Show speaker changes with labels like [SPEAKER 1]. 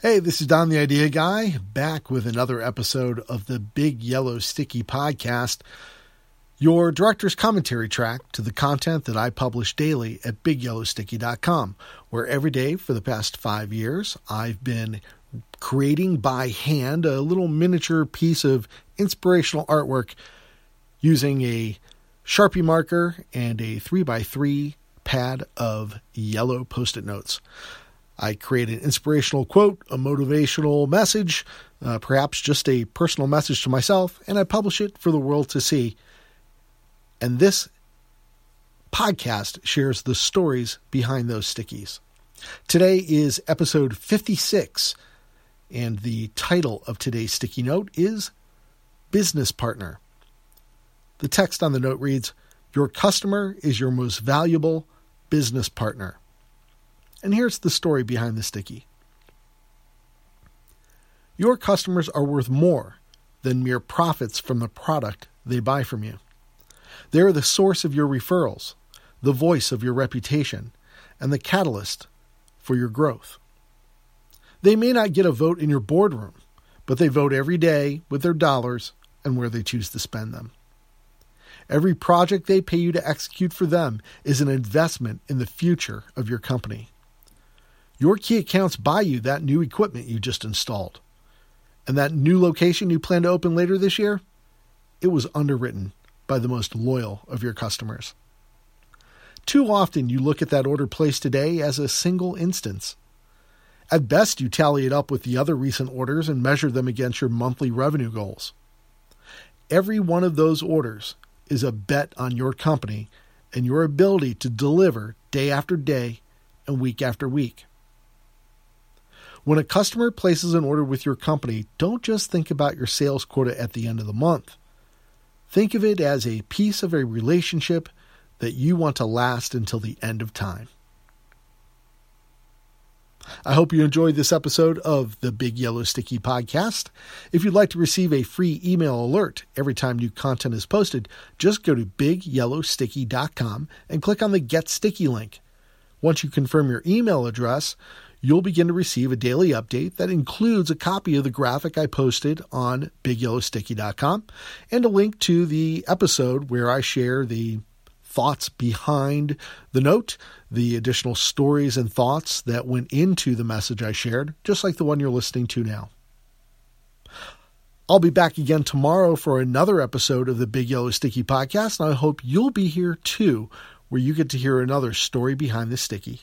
[SPEAKER 1] Hey, this is Don the Idea Guy, back with another episode of the Big Yellow Sticky podcast, your director's commentary track to the content that I publish daily at bigyellowsticky.com, where every day for the past five years I've been creating by hand a little miniature piece of inspirational artwork using a Sharpie marker and a 3x3 pad of yellow post it notes. I create an inspirational quote, a motivational message, uh, perhaps just a personal message to myself, and I publish it for the world to see. And this podcast shares the stories behind those stickies. Today is episode 56, and the title of today's sticky note is Business Partner. The text on the note reads Your customer is your most valuable business partner. And here's the story behind the sticky Your customers are worth more than mere profits from the product they buy from you. They are the source of your referrals, the voice of your reputation, and the catalyst for your growth. They may not get a vote in your boardroom, but they vote every day with their dollars and where they choose to spend them. Every project they pay you to execute for them is an investment in the future of your company. Your key accounts buy you that new equipment you just installed. And that new location you plan to open later this year, it was underwritten by the most loyal of your customers. Too often you look at that order placed today as a single instance. At best, you tally it up with the other recent orders and measure them against your monthly revenue goals. Every one of those orders is a bet on your company and your ability to deliver day after day and week after week. When a customer places an order with your company, don't just think about your sales quota at the end of the month. Think of it as a piece of a relationship that you want to last until the end of time. I hope you enjoyed this episode of the Big Yellow Sticky podcast. If you'd like to receive a free email alert every time new content is posted, just go to bigyellowsticky.com and click on the Get Sticky link. Once you confirm your email address, you'll begin to receive a daily update that includes a copy of the graphic I posted on bigyellowsticky.com and a link to the episode where I share the thoughts behind the note, the additional stories and thoughts that went into the message I shared, just like the one you're listening to now. I'll be back again tomorrow for another episode of the Big Yellow Sticky podcast, and I hope you'll be here too, where you get to hear another story behind the sticky.